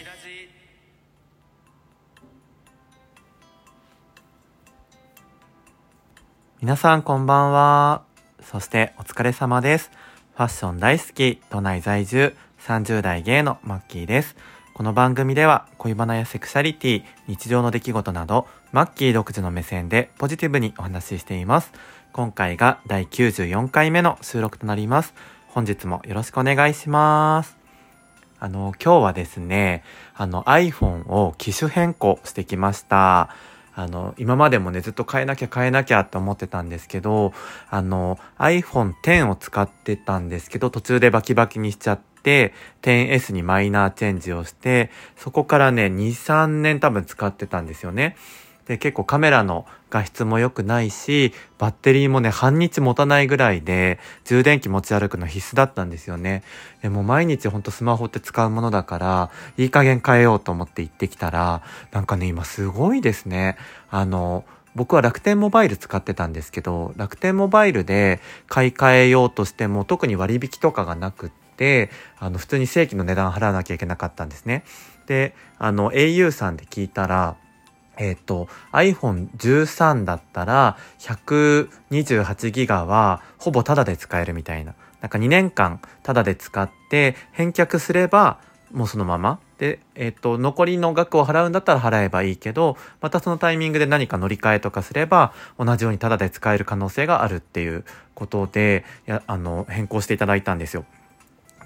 キラジ皆さんこんばんは。そしてお疲れ様です。ファッション大好き。都内在住。30代芸のマッキーです。この番組では恋バナやセクシャリティ日常の出来事などマッキー独自の目線でポジティブにお話ししています。今回が第94回目の収録となります。本日もよろしくお願いします。あの、今日はですね、あの iPhone を機種変更してきました。あの、今までもね、ずっと変えなきゃ変えなきゃって思ってたんですけど、あの、iPhone X を使ってたんですけど、途中でバキバキにしちゃって、10S にマイナーチェンジをして、そこからね、2、3年多分使ってたんですよね。で、結構カメラの画質も良くないし、バッテリーもね、半日持たないぐらいで、充電器持ち歩くの必須だったんですよね。でも毎日ほんとスマホって使うものだから、いい加減変えようと思って行ってきたら、なんかね、今すごいですね。あの、僕は楽天モバイル使ってたんですけど、楽天モバイルで買い替えようとしても特に割引とかがなくって、あの、普通に正規の値段払わなきゃいけなかったんですね。で、あの、au さんで聞いたら、えっ、ー、と、iPhone13 だったら、128ギガはほぼタダで使えるみたいな。なんか2年間タダで使って返却すれば、もうそのまま。で、えっ、ー、と、残りの額を払うんだったら払えばいいけど、またそのタイミングで何か乗り換えとかすれば、同じようにタダで使える可能性があるっていうことで、や、あの、変更していただいたんですよ。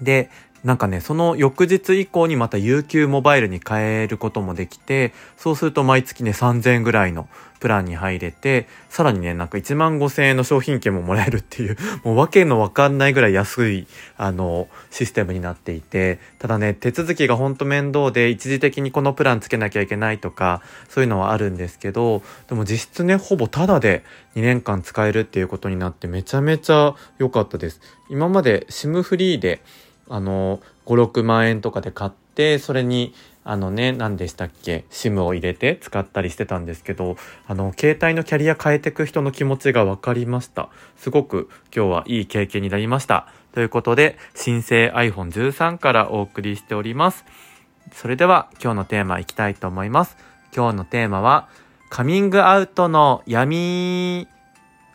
で、なんかね、その翌日以降にまた UQ モバイルに変えることもできて、そうすると毎月ね、3000円ぐらいのプランに入れて、さらにね、なんか1万5000円の商品券ももらえるっていう、もうわけのわかんないぐらい安い、あの、システムになっていて、ただね、手続きがほんと面倒で、一時的にこのプランつけなきゃいけないとか、そういうのはあるんですけど、でも実質ね、ほぼタダで2年間使えるっていうことになってめちゃめちゃ良かったです。今まで SIM フリーで、あの、5、6万円とかで買って、それに、あのね、何でしたっけ ?SIM を入れて使ったりしてたんですけど、あの、携帯のキャリア変えてく人の気持ちが分かりました。すごく今日はいい経験になりました。ということで、新生 iPhone13 からお送りしております。それでは今日のテーマいきたいと思います。今日のテーマは、カミングアウトの闇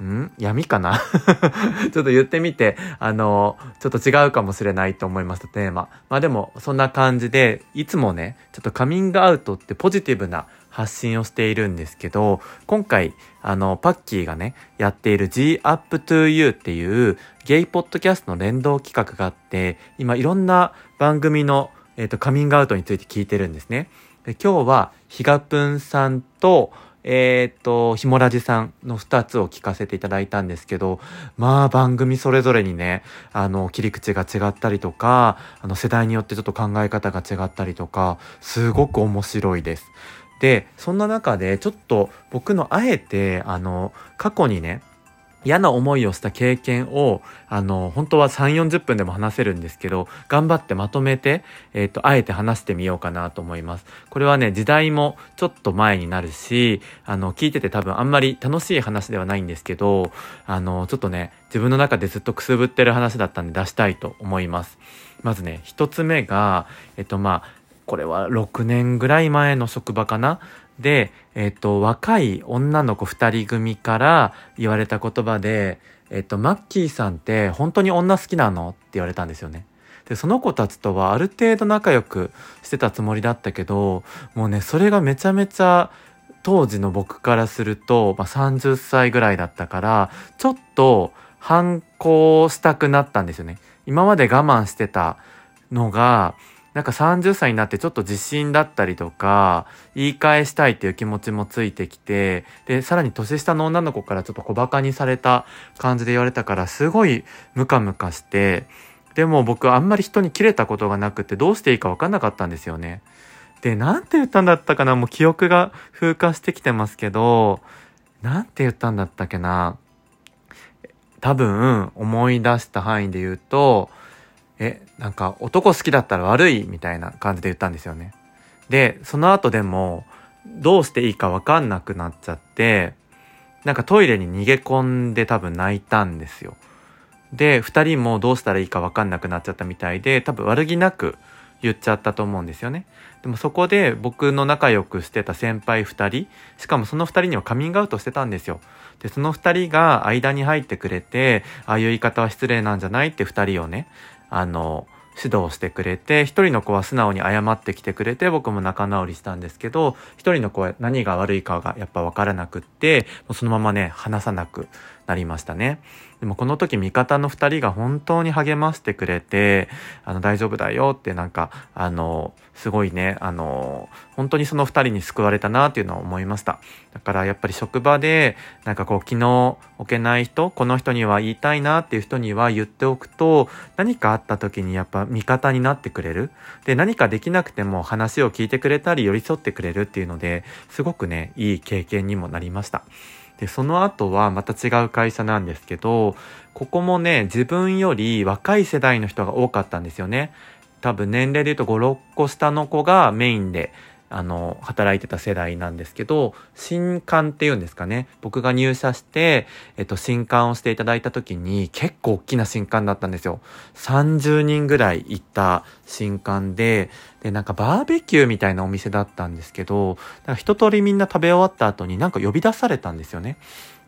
ん？闇かな？ちょっと言ってみて、あの、ちょっと違うかもしれないと思います、テーマ。まあでも、そんな感じで、いつもね、ちょっとカミングアウトってポジティブな発信をしているんですけど、今回、あの、パッキーがね、やっている G Up to You っていうゲイポッドキャストの連動企画があって、今いろんな番組の、えっ、と、カミングアウトについて聞いてるんですね。で今日は、ひがぷんさんと、えっ、と、ひもラジさんの二つを聞かせていただいたんですけど、まあ番組それぞれにね、あの、切り口が違ったりとか、あの、世代によってちょっと考え方が違ったりとか、すごく面白いです。で、そんな中で、ちょっと僕のあえて、あの、過去にね、嫌な思いをした経験を、あの、本当は3、40分でも話せるんですけど、頑張ってまとめて、えっ、ー、と、あえて話してみようかなと思います。これはね、時代もちょっと前になるし、あの、聞いてて多分あんまり楽しい話ではないんですけど、あの、ちょっとね、自分の中でずっとくすぶってる話だったんで出したいと思います。まずね、一つ目が、えっと、まあ、これは6年ぐらい前の職場かなで、えっ、と、若い女の子二人組から言われた言葉で、えっ、と、マッキーさんって本当に女好きなの？って言われたんですよね。で、その子たちとはある程度仲良くしてたつもりだったけど、もうね、それがめちゃめちゃ当時の僕からすると、まあ、30歳ぐらいだったから、ちょっと反抗したくなったんですよね。今まで我慢してたのが、なんか30歳になってちょっと自信だったりとか、言い返したいっていう気持ちもついてきて、で、さらに年下の女の子からちょっと小馬鹿にされた感じで言われたから、すごいムカムカして、でも僕あんまり人に切れたことがなくてどうしていいかわかんなかったんですよね。で、なんて言ったんだったかなもう記憶が風化してきてますけど、なんて言ったんだったっけな多分思い出した範囲で言うと、え、なんか男好きだったら悪いみたいな感じで言ったんですよね。で、その後でもどうしていいかわかんなくなっちゃって、なんかトイレに逃げ込んで多分泣いたんですよ。で、二人もどうしたらいいかわかんなくなっちゃったみたいで、多分悪気なく言っちゃったと思うんですよね。でもそこで僕の仲良くしてた先輩2人、しかもその2人にはカミングアウトしてたんですよ。で、その2人が間に入ってくれて、ああいう言い方は失礼なんじゃないって2人をね、あの、指導してくれて、一人の子は素直に謝ってきてくれて、僕も仲直りしたんですけど、一人の子は何が悪いかがやっぱわからなくって、もうそのままね、話さなくなりましたね。でもこの時味方の二人が本当に励ましてくれて、あの大丈夫だよってなんか、あの、すごいね、あの、本当にその二人に救われたなっていうのを思いました。だからやっぱり職場で、なんかこう気の置けない人、この人には言いたいなっていう人には言っておくと、何かあった時にやっぱ味方になってくれる。で、何かできなくても話を聞いてくれたり寄り添ってくれるっていうので、すごくね、いい経験にもなりました。で、その後はまた違う会社なんですけど、ここもね、自分より若い世代の人が多かったんですよね。多分年齢で言うと5、6個下の子がメインであの、働いてた世代なんですけど、新刊っていうんですかね。僕が入社して、えっと、新刊をしていただいた時に、結構大きな新刊だったんですよ。30人ぐらい行った新刊で、で、なんかバーベキューみたいなお店だったんですけど、なんか一通りみんな食べ終わった後になんか呼び出されたんですよね。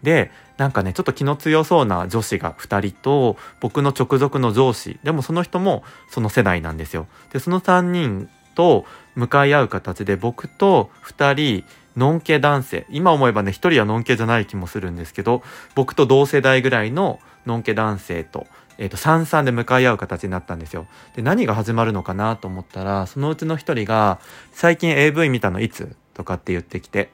で、なんかね、ちょっと気の強そうな女子が2人と、僕の直属の上司、でもその人もその世代なんですよ。で、その3人と向かい合う形で僕と2人ノンケ男性今思えばね1人はノンケじゃない気もするんですけど僕と同世代ぐらいのノンケ男性と,、えー、と三々で向かい合う形になったんですよで何が始まるのかなと思ったらそのうちの1人が「最近 AV 見たのいつ?」とかって言ってきて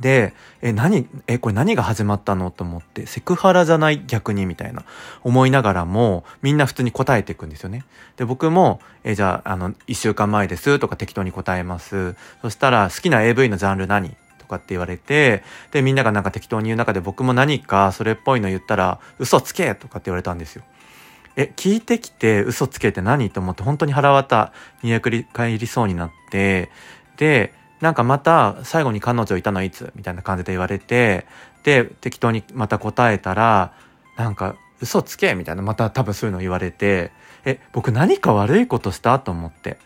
で、え、何、え、これ何が始まったの？と思って、セクハラじゃない？逆に？みたいな。思いながらも、みんな普通に答えていくんですよね。で、僕も、え、じゃあ、あの、一週間前です。とか適当に答えます。そしたら、好きな AV のジャンル何？とかって言われて、で、みんながなんか適当に言う中で僕も何かそれっぽいの言ったら、嘘つけ！とかって言われたんですよ。え、聞いてきて嘘つけて何？と思って本当に腹渡にやくり返りそうになって、で、なんかまた最後に彼女いたのいつ？みたいな感じで言われて、で、適当にまた答えたら、なんか嘘つけみたいな、また多分そういうの言われて、え、僕何か悪いことした？と思って。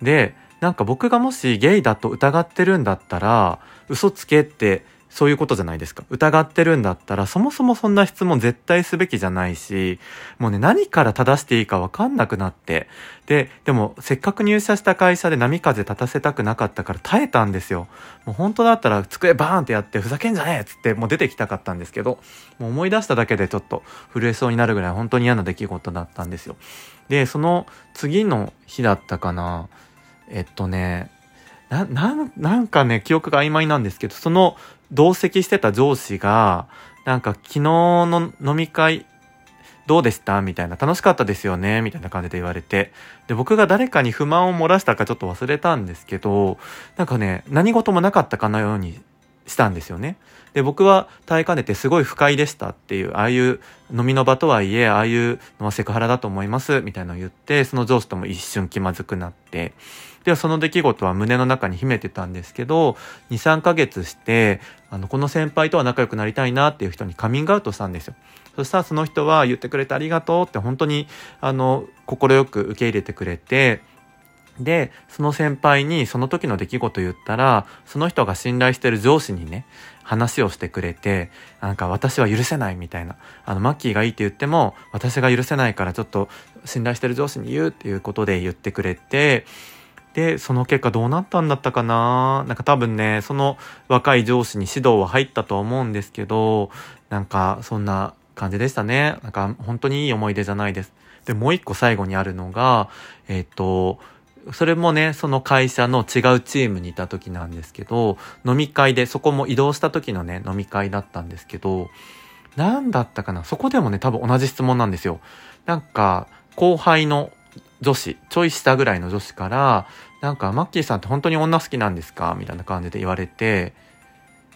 で、なんか僕がもしゲイだと疑ってるんだったら、嘘つけってそういうことじゃないですか。疑ってるんだったら、そもそもそんな質問絶対すべきじゃないし、もうね、何から正していいかわかんなくなって。で、でも、せっかく入社した会社で波風立たせたくなかったから耐えたんですよ。もう本当だったら机バーンってやって、ふざけんじゃねえっつってもう出てきたかったんですけど、もう思い出しただけでちょっと震えそうになるぐらい本当に嫌な出来事だったんですよ。で、その次の日だったかな。えっとね、な、なんなんかね、記憶が曖昧なんですけど、その同席してた上司が、なんか昨日の飲み会どうでした？みたいな、楽しかったですよね？みたいな感じで言われて。で、僕が誰かに不満を漏らしたかちょっと忘れたんですけど、なんかね、何事もなかったかのようにしたんですよね。で、僕は耐えかねてすごい不快でしたっていう、ああいう飲みの場とはいえ、ああいうのはセクハラだと思います、みたいなのを言って、その上司とも一瞬気まずくなって、ではその出来事は胸の中に秘めてたんですけど、2、3ヶ月して、あの、この先輩とは仲良くなりたいなっていう人にカミングアウトしたんですよ。そしたらその人は言ってくれてありがとうって本当に、あの、快く受け入れてくれて、で、その先輩にその時の出来事言ったら、その人が信頼してる上司にね、話をしてくれて、なんか私は許せないみたいな。あの、マッキーがいいって言っても、私が許せないからちょっと信頼してる上司に言うっていうことで言ってくれて、で、その結果どうなったんだったかな？なんか多分ね、その若い上司に指導は入ったと思うんですけど、なんかそんな感じでしたね。なんか本当にいい思い出じゃないです。で、もう一個最後にあるのが、えっ、と、それもね、その会社の違うチームにいた時なんですけど、飲み会で、そこも移動した時のね、飲み会だったんですけど、何だったかな？そこでもね、多分同じ質問なんですよ。なんか、後輩の女子、ちょい下ぐらいの女子から、なんか、マッキーさんって本当に女好きなんですか？みたいな感じで言われて、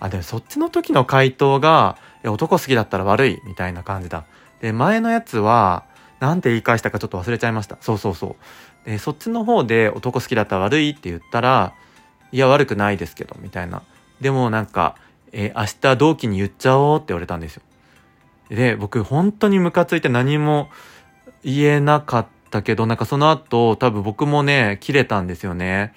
あ、でもそっちの時の回答が、男好きだったら悪い、みたいな感じだ。で、前のやつは、なんて言い返したかちょっと忘れちゃいました。そうそうそう。で、そっちの方で男好きだったら悪い？って言ったら、いや、悪くないですけど、みたいな。でもなんか、えー、明日同期に言っちゃおうって言われたんですよ。で、僕本当にムカついて何も言えなかっったけど、なんかその後、多分僕もね、切れたんですよね。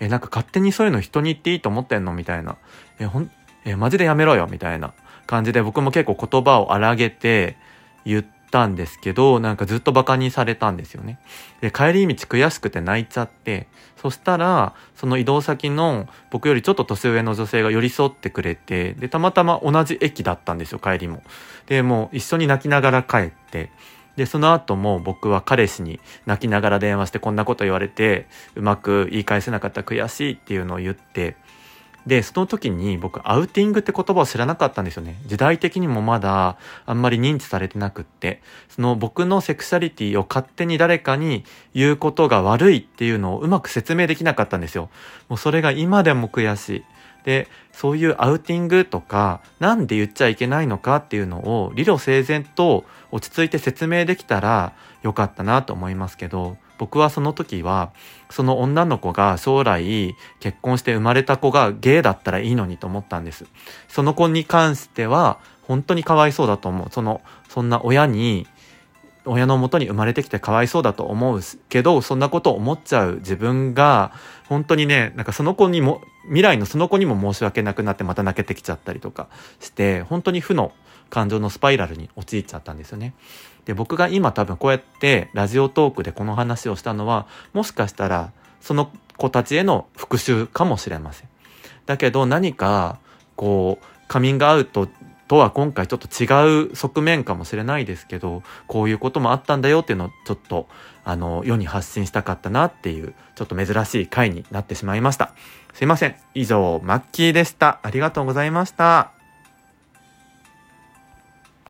え、なんか勝手にそういうの人に言っていいと思ってんのみたいな。え、ほん、え、マジでやめろよみたいな感じで僕も結構言葉を荒げて言ったんですけど、なんかずっとバカにされたんですよね。で、帰り道悔しくて泣いちゃって、そしたら、その移動先の僕よりちょっと年上の女性が寄り添ってくれて、で、たまたま同じ駅だったんですよ、帰りも。で、もう一緒に泣きながら帰って、で、その後も僕は彼氏に泣きながら電話してこんなこと言われて、うまく言い返せなかった悔しいっていうのを言って、で、その時に僕アウティングって言葉を知らなかったんですよね。時代的にもまだあんまり認知されてなくって、その僕のセクシャリティを勝手に誰かに言うことが悪いっていうのをうまく説明できなかったんですよ。もうそれが今でも悔しい。で、そういうアウティングとか、なんで言っちゃいけないのかっていうのを理路整然と落ち着いて説明できたらよかったなと思いますけど、僕はその時は、その女の子が将来結婚して生まれた子がゲイだったらいいのにと思ったんです。その子に関しては、本当にかわいそうだと思う。その、そんな親に、親のもとに生まれてきてかわいそうだと思うけど、そんなことを思っちゃう自分が、本当にね、なんかその子にも、未来のその子にも申し訳なくなってまた泣けてきちゃったりとかして、本当に負の感情のスパイラルに陥っちゃったんですよね。で、僕が今多分こうやってラジオトークでこの話をしたのは、もしかしたらその子たちへの復讐かもしれません。だけど何か、こう、カミングアウトとは今回ちょっと違う側面かもしれないですけど、こういうこともあったんだよっていうのをちょっと、あの、世に発信したかったなっていう、ちょっと珍しい回になってしまいました。すいません。以上、マッキーでした。ありがとうございました。